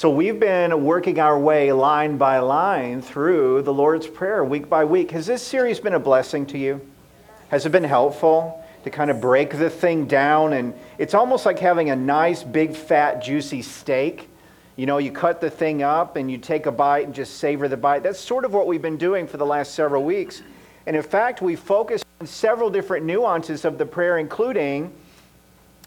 So we've been working our way line by line through the Lord's Prayer week by week. Has this series been a blessing to you? Has it been helpful to kind of break the thing down? And it's almost like having a nice, big, fat, juicy steak. You know, you cut the thing up and you take a bite and just savor the bite. That's sort of what we've been doing for the last several weeks. And in fact, we focused on several different nuances of the prayer, including,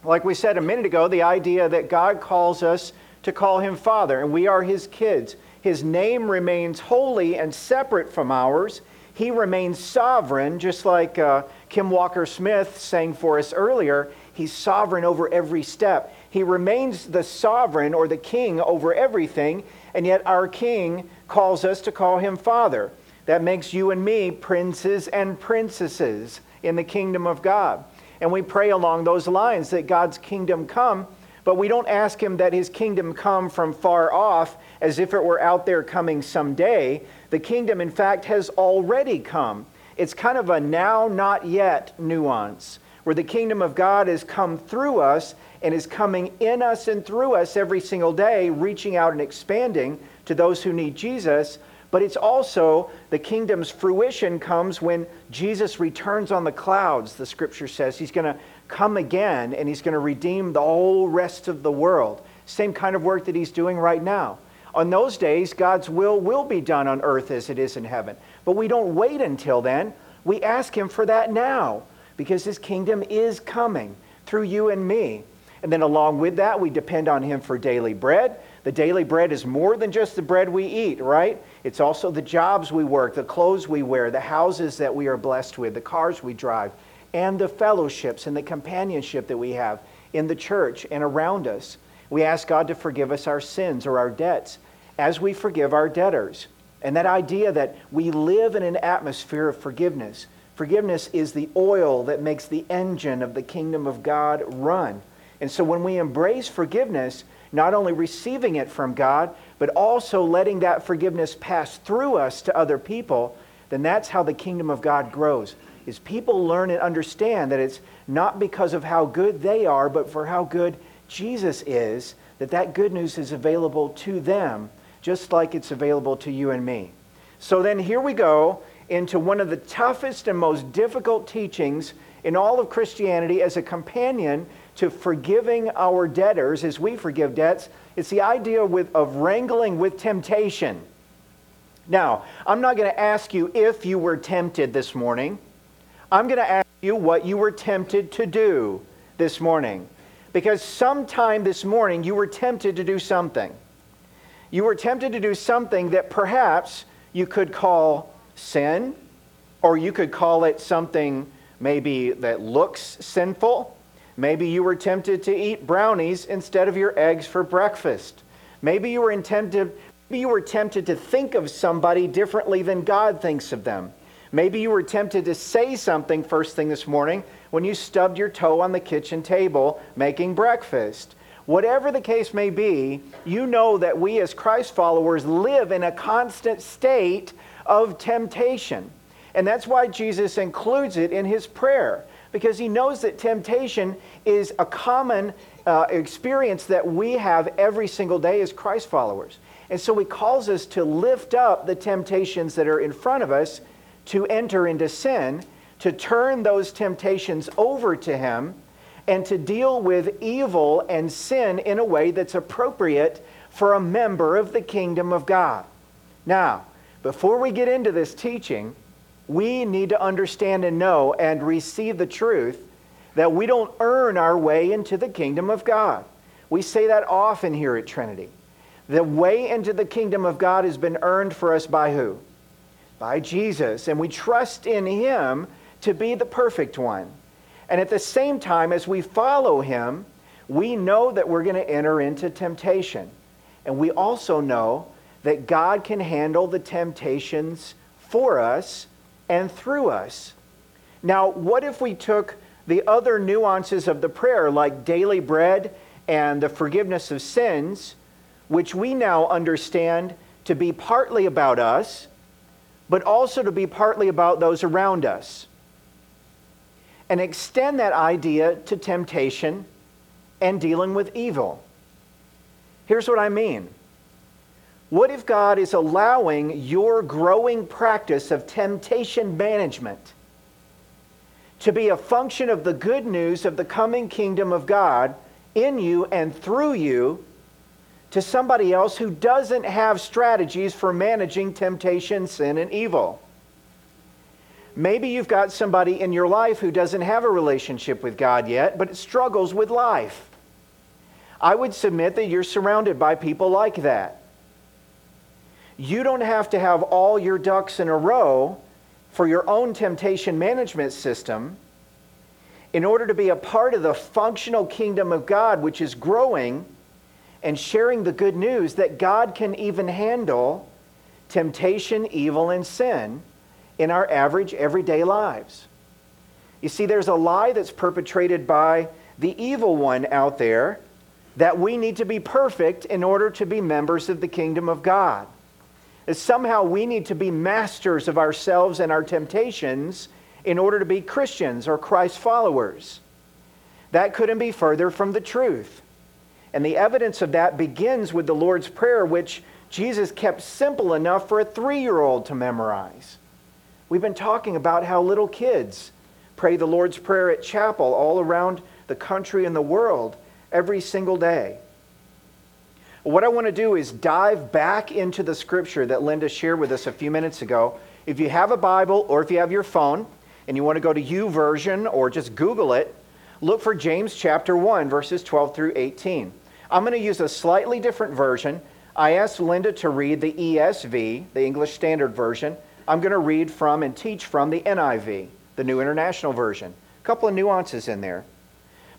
like we said a minute ago, the idea that God calls us to call him Father, and we are his kids. His name remains holy and separate from ours. He remains sovereign, just like uh, Kim Walker Smith sang for us earlier. He's sovereign over every step. He remains the sovereign or the king over everything, and yet our king calls us to call him Father. That makes you and me princes and princesses in the kingdom of God. And we pray along those lines that God's kingdom come but we don't ask him that his kingdom come from far off as if it were out there coming someday. The kingdom, in fact, has already come. It's kind of a now, not yet nuance, where the kingdom of God has come through us and is coming in us and through us every single day, reaching out and expanding to those who need Jesus. But it's also the kingdom's fruition comes when Jesus returns on the clouds, the scripture says. He's going to come again and he's going to redeem the whole rest of the world. Same kind of work that he's doing right now. On those days, God's will will be done on earth as it is in heaven. But we don't wait until then. We ask him for that now because his kingdom is coming through you and me. And then along with that, we depend on him for daily bread. The daily bread is more than just the bread we eat, right? It's also the jobs we work, the clothes we wear, the houses that we are blessed with, the cars we drive and the fellowships and the companionship that we have in the church and around us. We ask God to forgive us our sins or our debts as we forgive our debtors. And that idea that we live in an atmosphere of forgiveness. Forgiveness is the oil that makes the engine of the kingdom of God run. And so when we embrace forgiveness, not only receiving it from God, but also letting that forgiveness pass through us to other people, then that's how the kingdom of God grows is people learn and understand that it's not because of how good they are, but for how good Jesus is, that that good news is available to them, just like it's available to you and me. So then here we go into one of the toughest and most difficult teachings in all of Christianity as a companion to forgiving our debtors as we forgive debts. It's the idea with, of wrangling with temptation. Now, I'm not going to ask you if you were tempted this morning. I'm going to ask you what you were tempted to do this morning. Because sometime this morning you were tempted to do something. You were tempted to do something that perhaps you could call sin, or you could call it something maybe that looks sinful. Maybe you were tempted to eat brownies instead of your eggs for breakfast. Maybe you were tempted, maybe you were tempted to think of somebody differently than God thinks of them. Maybe you were tempted to say something first thing this morning when you stubbed your toe on the kitchen table making breakfast. Whatever the case may be, you know that we as Christ followers live in a constant state of temptation. And that's why Jesus includes it in his prayer, because he knows that temptation is a common uh, experience that we have every single day as Christ followers. And so he calls us to lift up the temptations that are in front of us to enter into sin, to turn those temptations over to Him, and to deal with evil and sin in a way that's appropriate for a member of the kingdom of God. Now, before we get into this teaching, we need to understand and know and receive the truth that we don't earn our way into the kingdom of God. We say that often here at Trinity. The way into the kingdom of God has been earned for us by who? By Jesus, and we trust in Him to be the perfect one. And at the same time, as we follow Him, we know that we're going to enter into temptation. And we also know that God can handle the temptations for us and through us. Now, what if we took the other nuances of the prayer, like daily bread and the forgiveness of sins, which we now understand to be partly about us, but also to be partly about those around us. And extend that idea to temptation and dealing with evil. Here's what I mean What if God is allowing your growing practice of temptation management to be a function of the good news of the coming kingdom of God in you and through you to somebody else who doesn't have strategies for managing temptation, sin, and evil? Maybe you've got somebody in your life who doesn't have a relationship with God yet, but struggles with life. I would submit that you're surrounded by people like that. You don't have to have all your ducks in a row for your own temptation management system in order to be a part of the functional kingdom of God, which is growing and sharing the good news that God can even handle temptation, evil, and sin in our average everyday lives. You see, there's a lie that's perpetrated by the evil one out there that we need to be perfect in order to be members of the kingdom of God That somehow we need to be masters of ourselves and our temptations in order to be Christians or Christ followers. That couldn't be further from the truth. And the evidence of that begins with the Lord's Prayer, which Jesus kept simple enough for a three year old to memorize. We've been talking about how little kids pray the Lord's Prayer at chapel all around the country and the world every single day. What I want to do is dive back into the scripture that Linda shared with us a few minutes ago. If you have a Bible or if you have your phone and you want to go to U YouVersion or just Google it, look for James chapter 1, verses 12 through 18. I'm going to use a slightly different version. I asked Linda to read the ESV, the English Standard Version. I'm going to read from and teach from the NIV, the New International Version. A couple of nuances in there.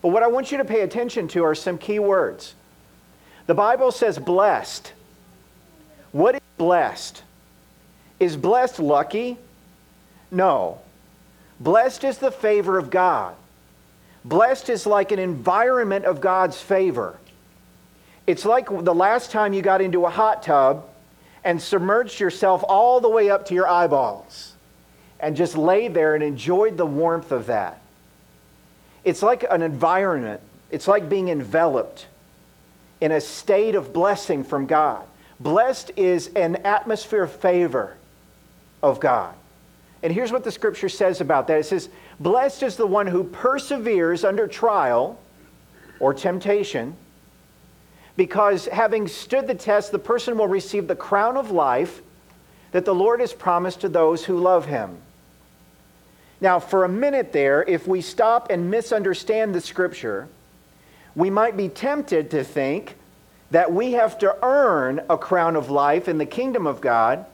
But what I want you to pay attention to are some key words. The Bible says blessed. What is blessed? Is blessed lucky? No. Blessed is the favor of God. Blessed is like an environment of God's favor. It's like the last time you got into a hot tub and submerged yourself all the way up to your eyeballs and just lay there and enjoyed the warmth of that. It's like an environment, it's like being enveloped in a state of blessing from God. Blessed is an atmosphere of favor of God. And here's what the scripture says about that it says, Blessed is the one who perseveres under trial or temptation, because having stood the test, the person will receive the crown of life that the Lord has promised to those who love him. Now, for a minute there, if we stop and misunderstand the scripture, we might be tempted to think that we have to earn a crown of life in the kingdom of God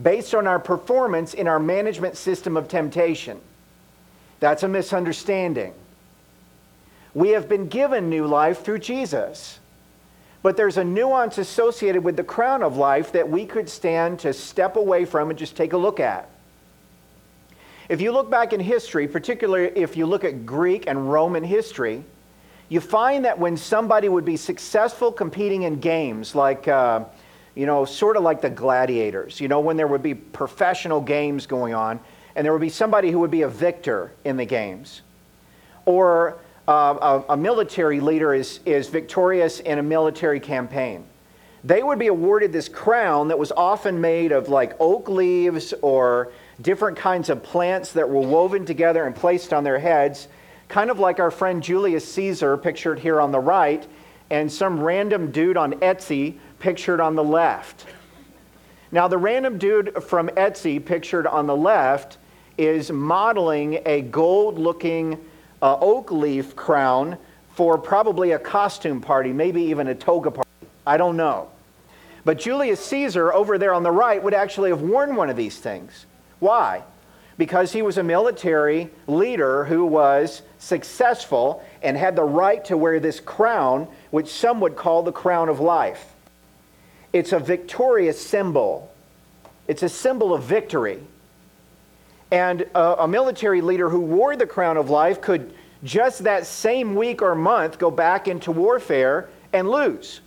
based on our performance in our management system of temptation. That's a misunderstanding. We have been given new life through Jesus. But there's a nuance associated with the crown of life that we could stand to step away from and just take a look at. If you look back in history, particularly if you look at Greek and Roman history, you find that when somebody would be successful competing in games like, uh, you know, sort of like the gladiators, you know, when there would be professional games going on, and there would be somebody who would be a victor in the games. Or uh, a, a military leader is, is victorious in a military campaign. They would be awarded this crown that was often made of like oak leaves or different kinds of plants that were woven together and placed on their heads kind of like our friend Julius Caesar, pictured here on the right, and some random dude on Etsy, pictured on the left. Now, the random dude from Etsy, pictured on the left, is modeling a gold looking uh, oak leaf crown for probably a costume party, maybe even a toga party. I don't know. But Julius Caesar, over there on the right, would actually have worn one of these things. Why? because he was a military leader who was successful and had the right to wear this crown, which some would call the crown of life. It's a victorious symbol, it's a symbol of victory. And a, a, military leader who wore the crown of life could just that same week or month go back into warfare and lose.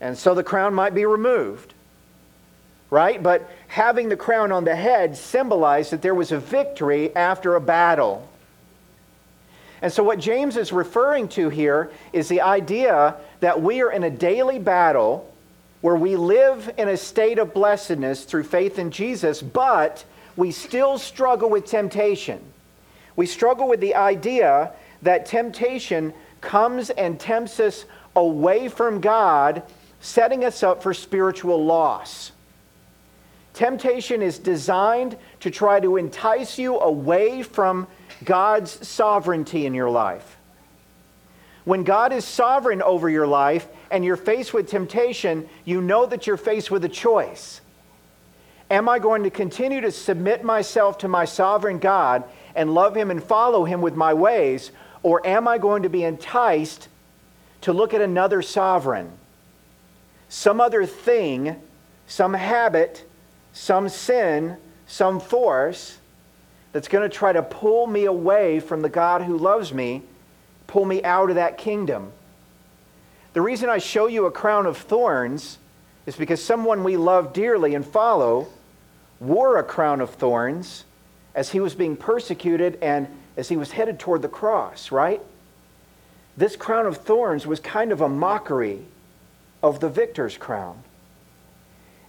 And so the crown might be removed right? But having the crown on the head symbolized that there was a victory after a battle. And so, what James is referring to here is the idea that we are in a daily battle where we live in a state of blessedness through faith in Jesus, but we still struggle with temptation. We struggle with the idea that temptation comes and tempts us away from God, setting us up for spiritual loss. Temptation is designed to try to entice you away from God's sovereignty in your life. When God is sovereign over your life and you're faced with temptation, you know that you're faced with a choice. Am I going to continue to submit myself to my sovereign God and love Him and follow Him with my ways, or am I going to be enticed to look at another sovereign, some other thing, some habit, some sin, some force that's going to try to pull me away from the God who loves me, pull me out of that kingdom? The reason I show you a crown of thorns is because someone we love dearly and follow wore a crown of thorns as he was being persecuted and as he was headed toward the cross, right? This crown of thorns was kind of a mockery of the victor's crown.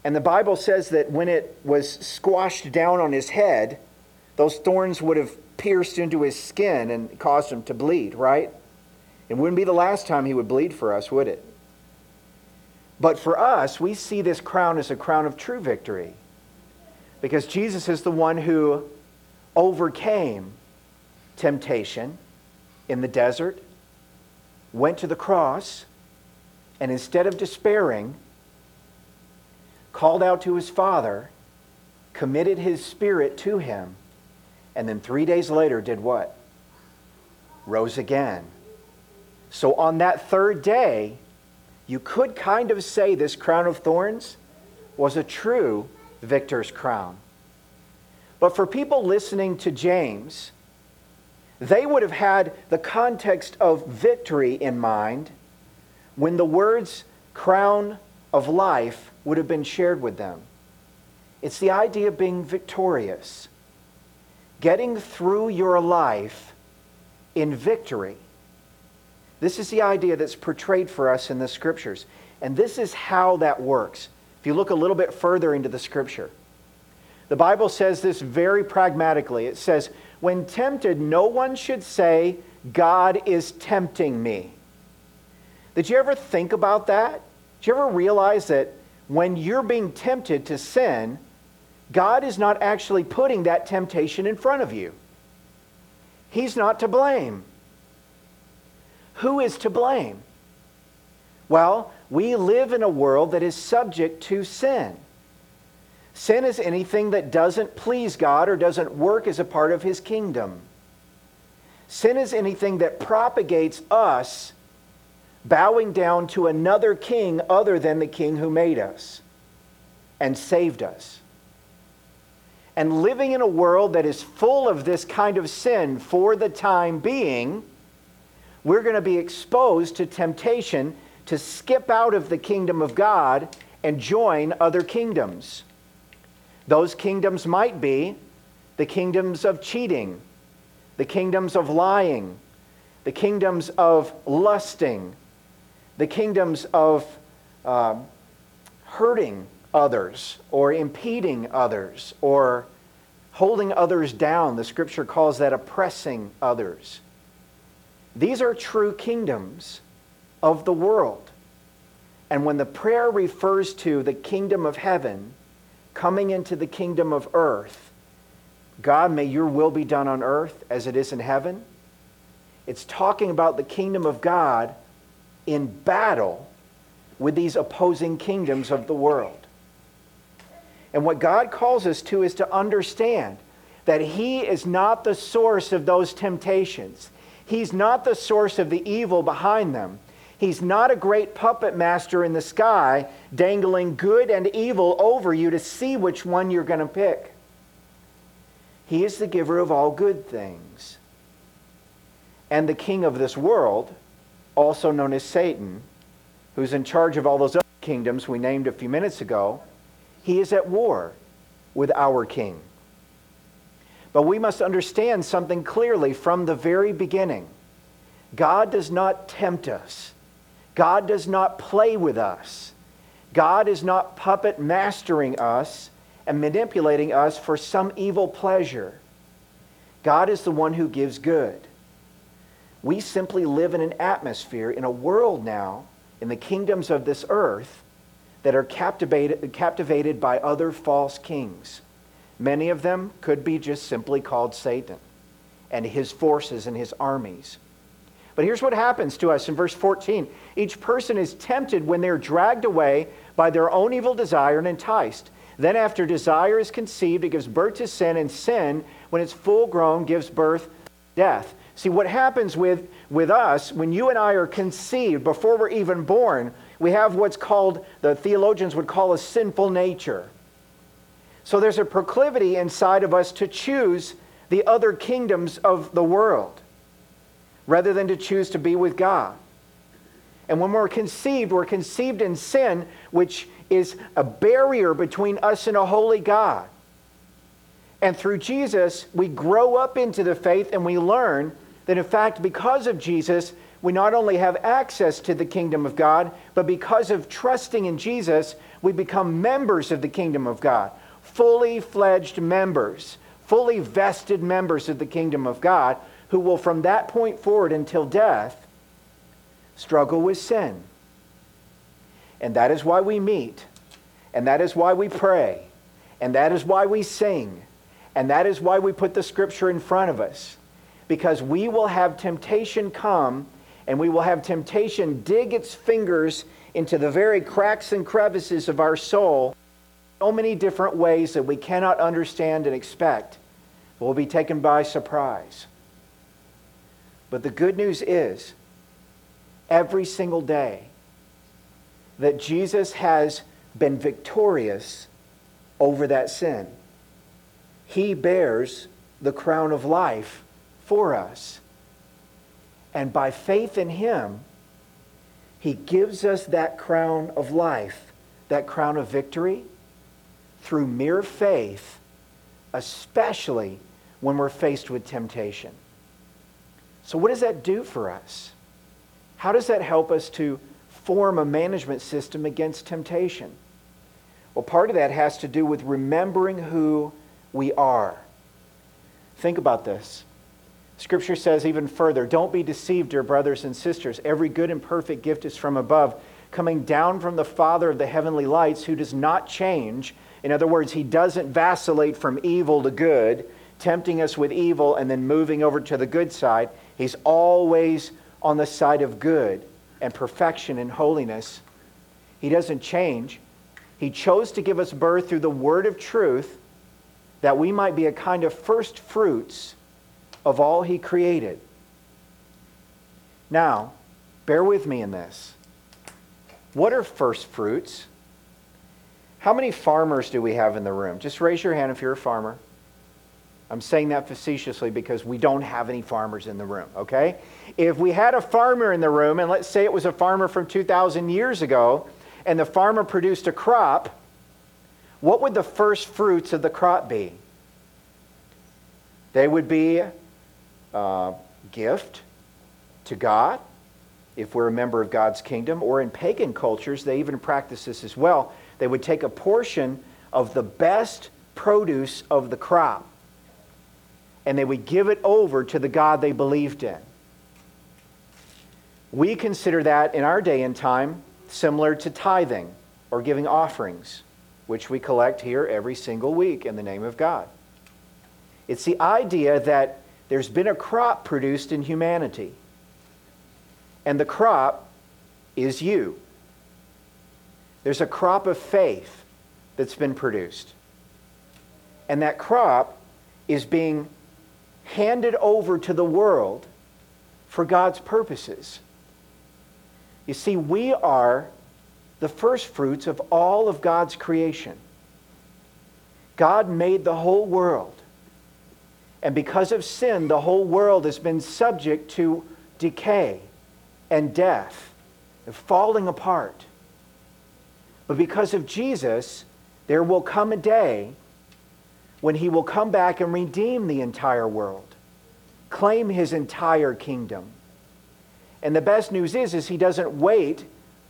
And the Bible says that when it was squashed down on his head, those thorns would have pierced into his skin and caused him to bleed, right? It wouldn't be the last time he would bleed for us, would it? But for us, we see this crown as a crown of true victory because Jesus is the one who overcame temptation in the desert, went to the cross, and instead of despairing, called out to his Father, committed his spirit to him, and then three days later did what? Rose again. So on that third day, you could kind of say this crown of thorns was a true victor's crown. But for people listening to James, they would have had the context of victory in mind when the words crown of life would have been shared with them. It's the idea of being victorious, getting through your life in victory. This is the idea that's portrayed for us in the scriptures. And this is how that works. If you look a little bit further into the scripture, the Bible says this very pragmatically. It says, When tempted, no one should say, God is tempting me. Did you ever think about that? Did you ever realize that when you're being tempted to sin, God is not actually putting that temptation in front of you? He's not to blame. Who is to blame? Well, we live in a world that is subject to sin. Sin is anything that doesn't please God or doesn't work as a part of His kingdom. Sin is anything that propagates us bowing down to another king other than the king who made us and saved us. And living in a world that is full of this kind of sin for the time being, we're going to be exposed to temptation to skip out of the kingdom of God and join other kingdoms. Those kingdoms might be the kingdoms of cheating, the kingdoms of lying, the kingdoms of lusting, the kingdoms of uh, hurting others or impeding others or holding others down. The scripture calls that oppressing others. These are true kingdoms of the world. And when the prayer refers to the kingdom of heaven coming into the kingdom of earth, God, may your will be done on earth as it is in heaven. It's talking about the kingdom of God in battle with these opposing kingdoms of the world. And what God calls us to is to understand that He is not the source of those temptations. He's not the source of the evil behind them. He's not a great puppet master in the sky dangling good and evil over you to see which one you're going to pick. He is the giver of all good things. And the king of this world, also known as Satan, who's in charge of all those other kingdoms we named a few minutes ago, he is at war with our king. But we must understand something clearly from the very beginning. God does not tempt us. God does not play with us. God is not puppet mastering us and manipulating us for some evil pleasure. God is the one who gives good. We simply live in an atmosphere, in a world now, in the kingdoms of this earth, that are captivated, captivated by other false kings. Many of them could be just simply called Satan and his forces and his armies. But here's what happens to us in verse 14 each person is tempted when they're dragged away by their own evil desire and enticed. Then, after desire is conceived, it gives birth to sin, and sin, when it's full grown, gives birth to death. See, what happens with, with us when you and I are conceived before we're even born, we have what's called, the theologians would call a sinful nature. So there's a proclivity inside of us to choose the other kingdoms of the world rather than to choose to be with God. And when we're conceived, we're conceived in sin, which is a barrier between us and a holy God. And through Jesus, we grow up into the faith and we learn that, in fact, because of Jesus, we not only have access to the kingdom of God, but because of trusting in Jesus, we become members of the kingdom of God, fully fledged members, fully vested members of the kingdom of God, who will, from that point forward until death, struggle with sin. And that is why we meet, and that is why we pray, and that is why we sing, and that is why we put the scripture in front of us. Because we will have temptation come, and we will have temptation dig its fingers into the very cracks and crevices of our soul so many different ways that we cannot understand and expect. We'll be taken by surprise. But the good news is, every single day, that Jesus has been victorious over that sin. He bears the crown of life for us. And by faith in Him, He gives us that crown of life, that crown of victory, through mere faith, especially when we're faced with temptation. So, what does that do for us? How does that help us to form a management system against temptation? Well, part of that has to do with remembering who we are. Think about this. Scripture says even further don't be deceived, dear brothers and sisters. Every good and perfect gift is from above, coming down from the Father of the heavenly lights, who does not change. In other words, he doesn't vacillate from evil to good, tempting us with evil and then moving over to the good side. He's always on the side of good and perfection and holiness. He doesn't change. He chose to give us birth through the word of truth that we might be a kind of first fruits of all he created. Now, bear with me in this. What are first fruits? How many farmers do we have in the room? Just raise your hand if you're a farmer. I'm saying that facetiously because we don't have any farmers in the room, okay? If we had a farmer in the room, and let's say it was a farmer from 2,000 years ago, and the farmer produced a crop, what would the first fruits of the crop be? They would be a gift to God, if we're a member of God's kingdom, or in pagan cultures, they even practice this as well. They would take a portion of the best produce of the crop and they would give it over to the God they believed in. We consider that in our day and time similar to tithing or giving offerings, which we collect here every single week in the name of God. It's the idea that there's been a crop produced in humanity, and the crop is you. There's a crop of faith that's been produced, and that crop is being handed over to the world for God's purposes. You see, we are the first fruits of all of God's creation. God made the whole world. And because of sin, the whole world has been subject to decay and death, and falling apart. But because of Jesus, there will come a day when he will come back and redeem the entire world, claim his entire kingdom. And the best news is, is he doesn't wait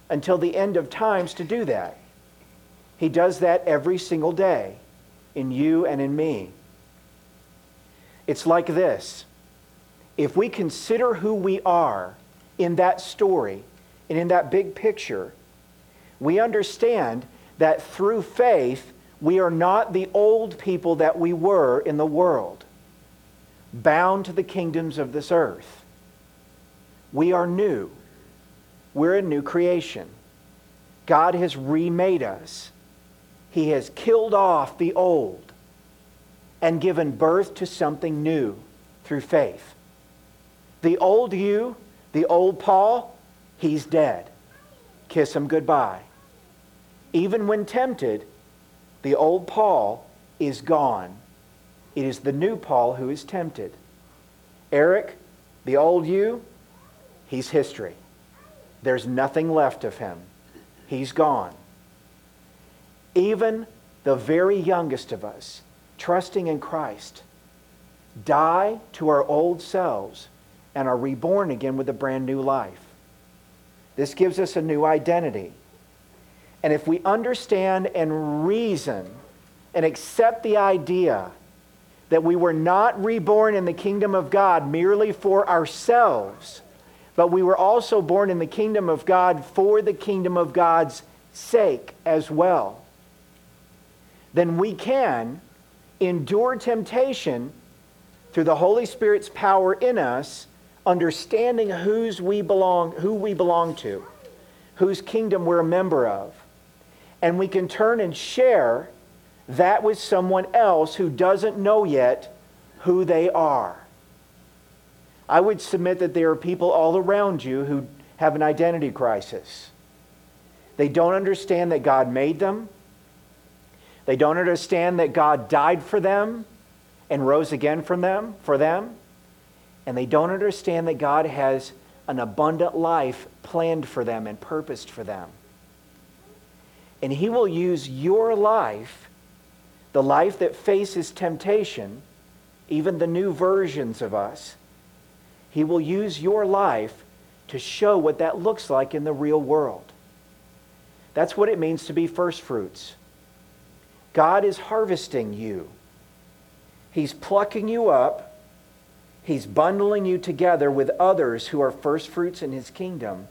until the end of times to do that. He does that every single day in you and in me. It's like this if we consider who we are in that story and in that big picture, we understand that through faith, we are not the old people that we were in the world, bound to the kingdoms of this earth. We are new. We're a new creation. God has remade us. He has killed off the old and given birth to something new through faith. The old you, the old Paul, he's dead. Kiss him goodbye. Even when tempted, the old Paul is gone. It is the new Paul who is tempted. Eric, the old you, he's history. There's nothing left of him. He's gone. Even the very youngest of us, trusting in Christ, die to our old selves and are reborn again with a brand new life. This gives us a new identity. And if we understand and reason and accept the idea that we were not reborn in the kingdom of God merely for ourselves, but we were also born in the kingdom of God for the kingdom of God's sake as well, then we can endure temptation through the Holy Spirit's power in us understanding whose we belong, who we belong to, whose kingdom we're a member of. And we can turn and share that with someone else who doesn't know yet who they are. I would submit that there are people all around you who have an identity crisis. They don't understand that God made them. They don't understand that God died for them and rose again from them for them and they don't understand that God has an abundant life planned for them and purposed for them. And He will use your life, the life that faces temptation, even the new versions of us, He will use your life to show what that looks like in the real world. That's what it means to be first fruits. God is harvesting you. He's plucking you up He's bundling you together with others who are first fruits in his kingdom.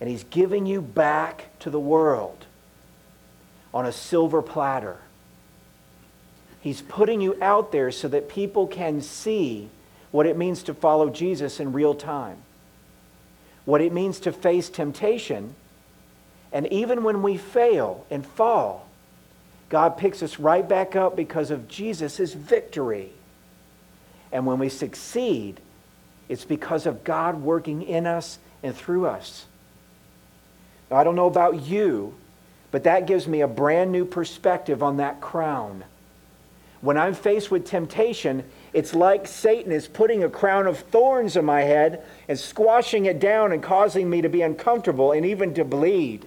And he's giving you back to the world on a silver platter. He's putting you out there so that people can see what it means to follow Jesus in real time, what it means to face temptation. And even when we fail and fall, God picks us right back up because of Jesus' victory. And when we succeed, it's because of God working in us and through us. Now, I don't know about you, but that gives me a brand new perspective on that crown. When I'm faced with temptation, it's like Satan is putting a crown of thorns on my head and squashing it down and causing me to be uncomfortable and even to bleed.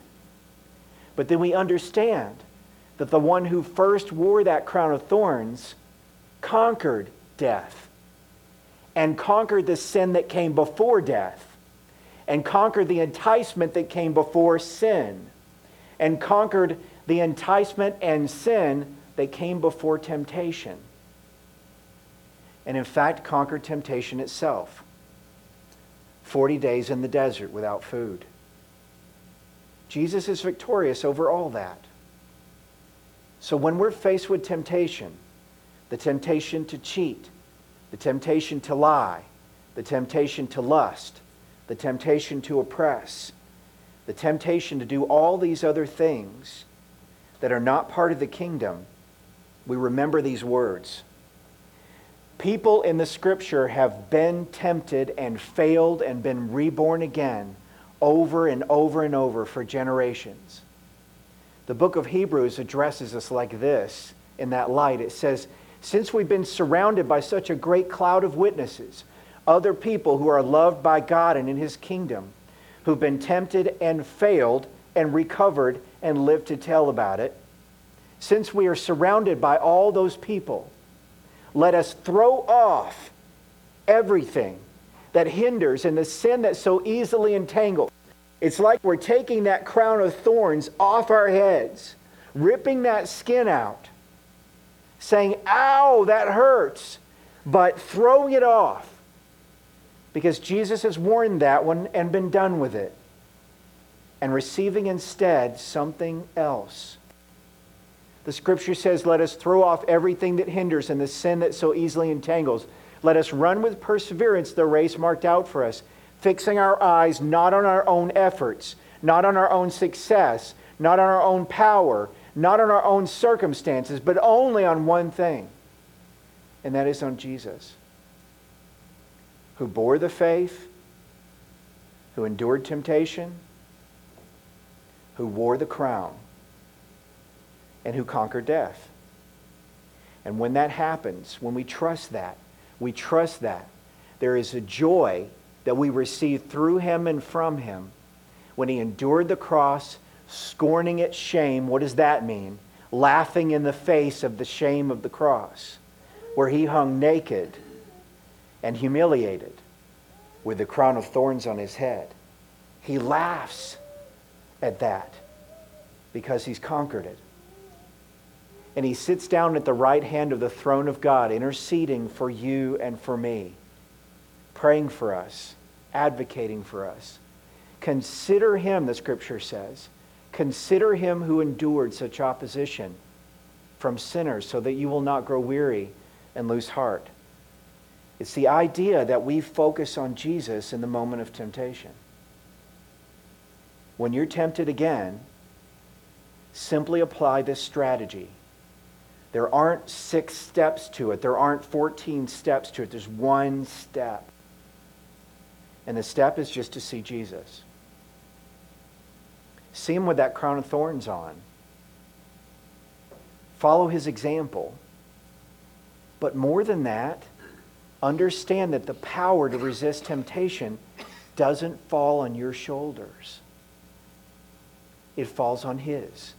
But then we understand that the one who first wore that crown of thorns conquered death and conquered the sin that came before death, and conquered the enticement that came before sin, and conquered the enticement and sin that came before temptation. And in fact, conquered temptation itself. 40 days in the desert without food. Jesus is victorious over all that. So when we're faced with temptation, the temptation to cheat, the temptation to lie, the temptation to lust, the temptation to oppress, the temptation to do all these other things that are not part of the kingdom, we remember these words. People in the scripture have been tempted and failed and been reborn again over and over and over for generations. The book of Hebrews addresses us like this in that light. It says, since we've been surrounded by such a great cloud of witnesses, other people who are loved by God and in His kingdom, who've been tempted and failed and recovered and lived to tell about it, since we are surrounded by all those people, let us throw off everything that hinders and the sin that so easily entangles. It's like we're taking that crown of thorns off our heads ripping that skin out, saying, Ow, that hurts, but throwing it off because Jesus has worn that one and been done with it, and receiving instead something else. The scripture says, Let us throw off everything that hinders and the sin that so easily entangles. Let us run with perseverance the race marked out for us, fixing our eyes not on our own efforts, not on our own success, not on our own power, not on our own circumstances, but only on one thing, and that is on Jesus, who bore the faith, who endured temptation, who wore the crown and who conquered death. And when that happens, when we trust that, we trust that, there is a joy that we receive through him and from him. When he endured the cross, scorning its shame, what does that mean? Laughing in the face of the shame of the cross, where he hung naked and humiliated with the crown of thorns on his head. He laughs at that because he's conquered it and he sits down at the right hand of the throne of God, interceding for you and for me, praying for us, advocating for us. Consider him, the scripture says. Consider him who endured such opposition from sinners so that you will not grow weary and lose heart. It's the idea that we focus on Jesus in the moment of temptation. When you're tempted again, simply apply this strategy there aren't six steps to it. There aren't 14 steps to it. There's one step. And the step is just to see Jesus. See him with that crown of thorns on. Follow his example. But more than that, understand that the power to resist temptation doesn't fall on your shoulders, it falls on his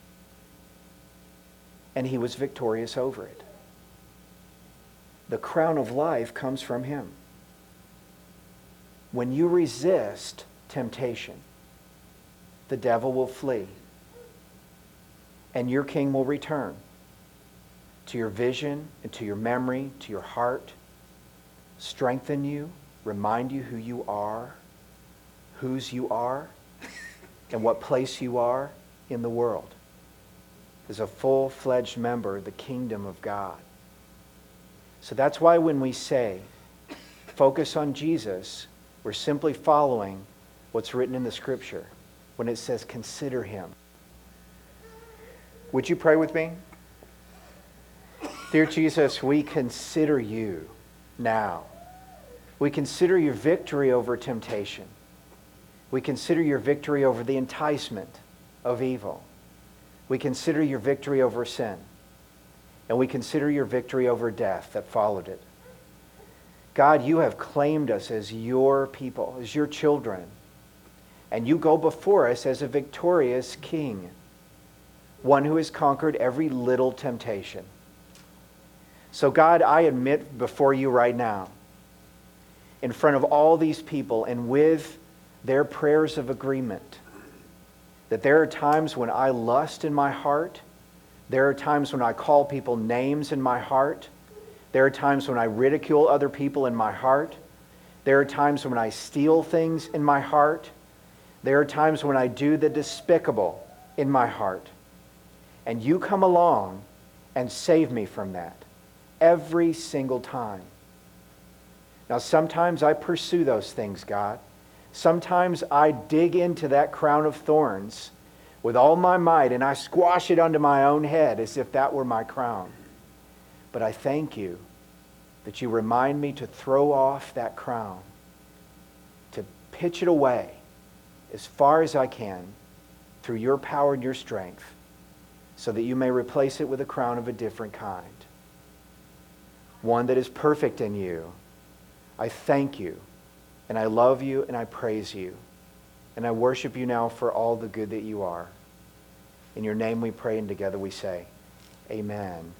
and he was victorious over it. The crown of life comes from him. When you resist temptation, the devil will flee, and your king will return to your vision and to your memory, to your heart, strengthen you, remind you who you are, whose you are, and what place you are in the world as a full fledged member of the kingdom of God. So that's why when we say focus on Jesus, we're simply following what's written in the scripture when it says consider him. Would you pray with me? Dear Jesus, we consider you now. We consider your victory over temptation. We consider your victory over the enticement of evil. We consider your victory over sin, and we consider your victory over death that followed it. God, you have claimed us as your people, as your children, and you go before us as a victorious king, one who has conquered every little temptation. So, God, I admit before you right now, in front of all these people and with their prayers of agreement, that there are times when I lust in my heart. There are times when I call people names in my heart. There are times when I ridicule other people in my heart. There are times when I steal things in my heart. There are times when I do the despicable in my heart. And you come along and save me from that every single time. Now, sometimes I pursue those things, God. Sometimes I dig into that crown of thorns with all my might and I squash it onto my own head as if that were my crown. But I thank you that you remind me to throw off that crown, to pitch it away as far as I can through your power and your strength, so that you may replace it with a crown of a different kind, one that is perfect in you. I thank you and I love you and I praise you. And I worship you now for all the good that you are. In your name we pray and together we say, Amen.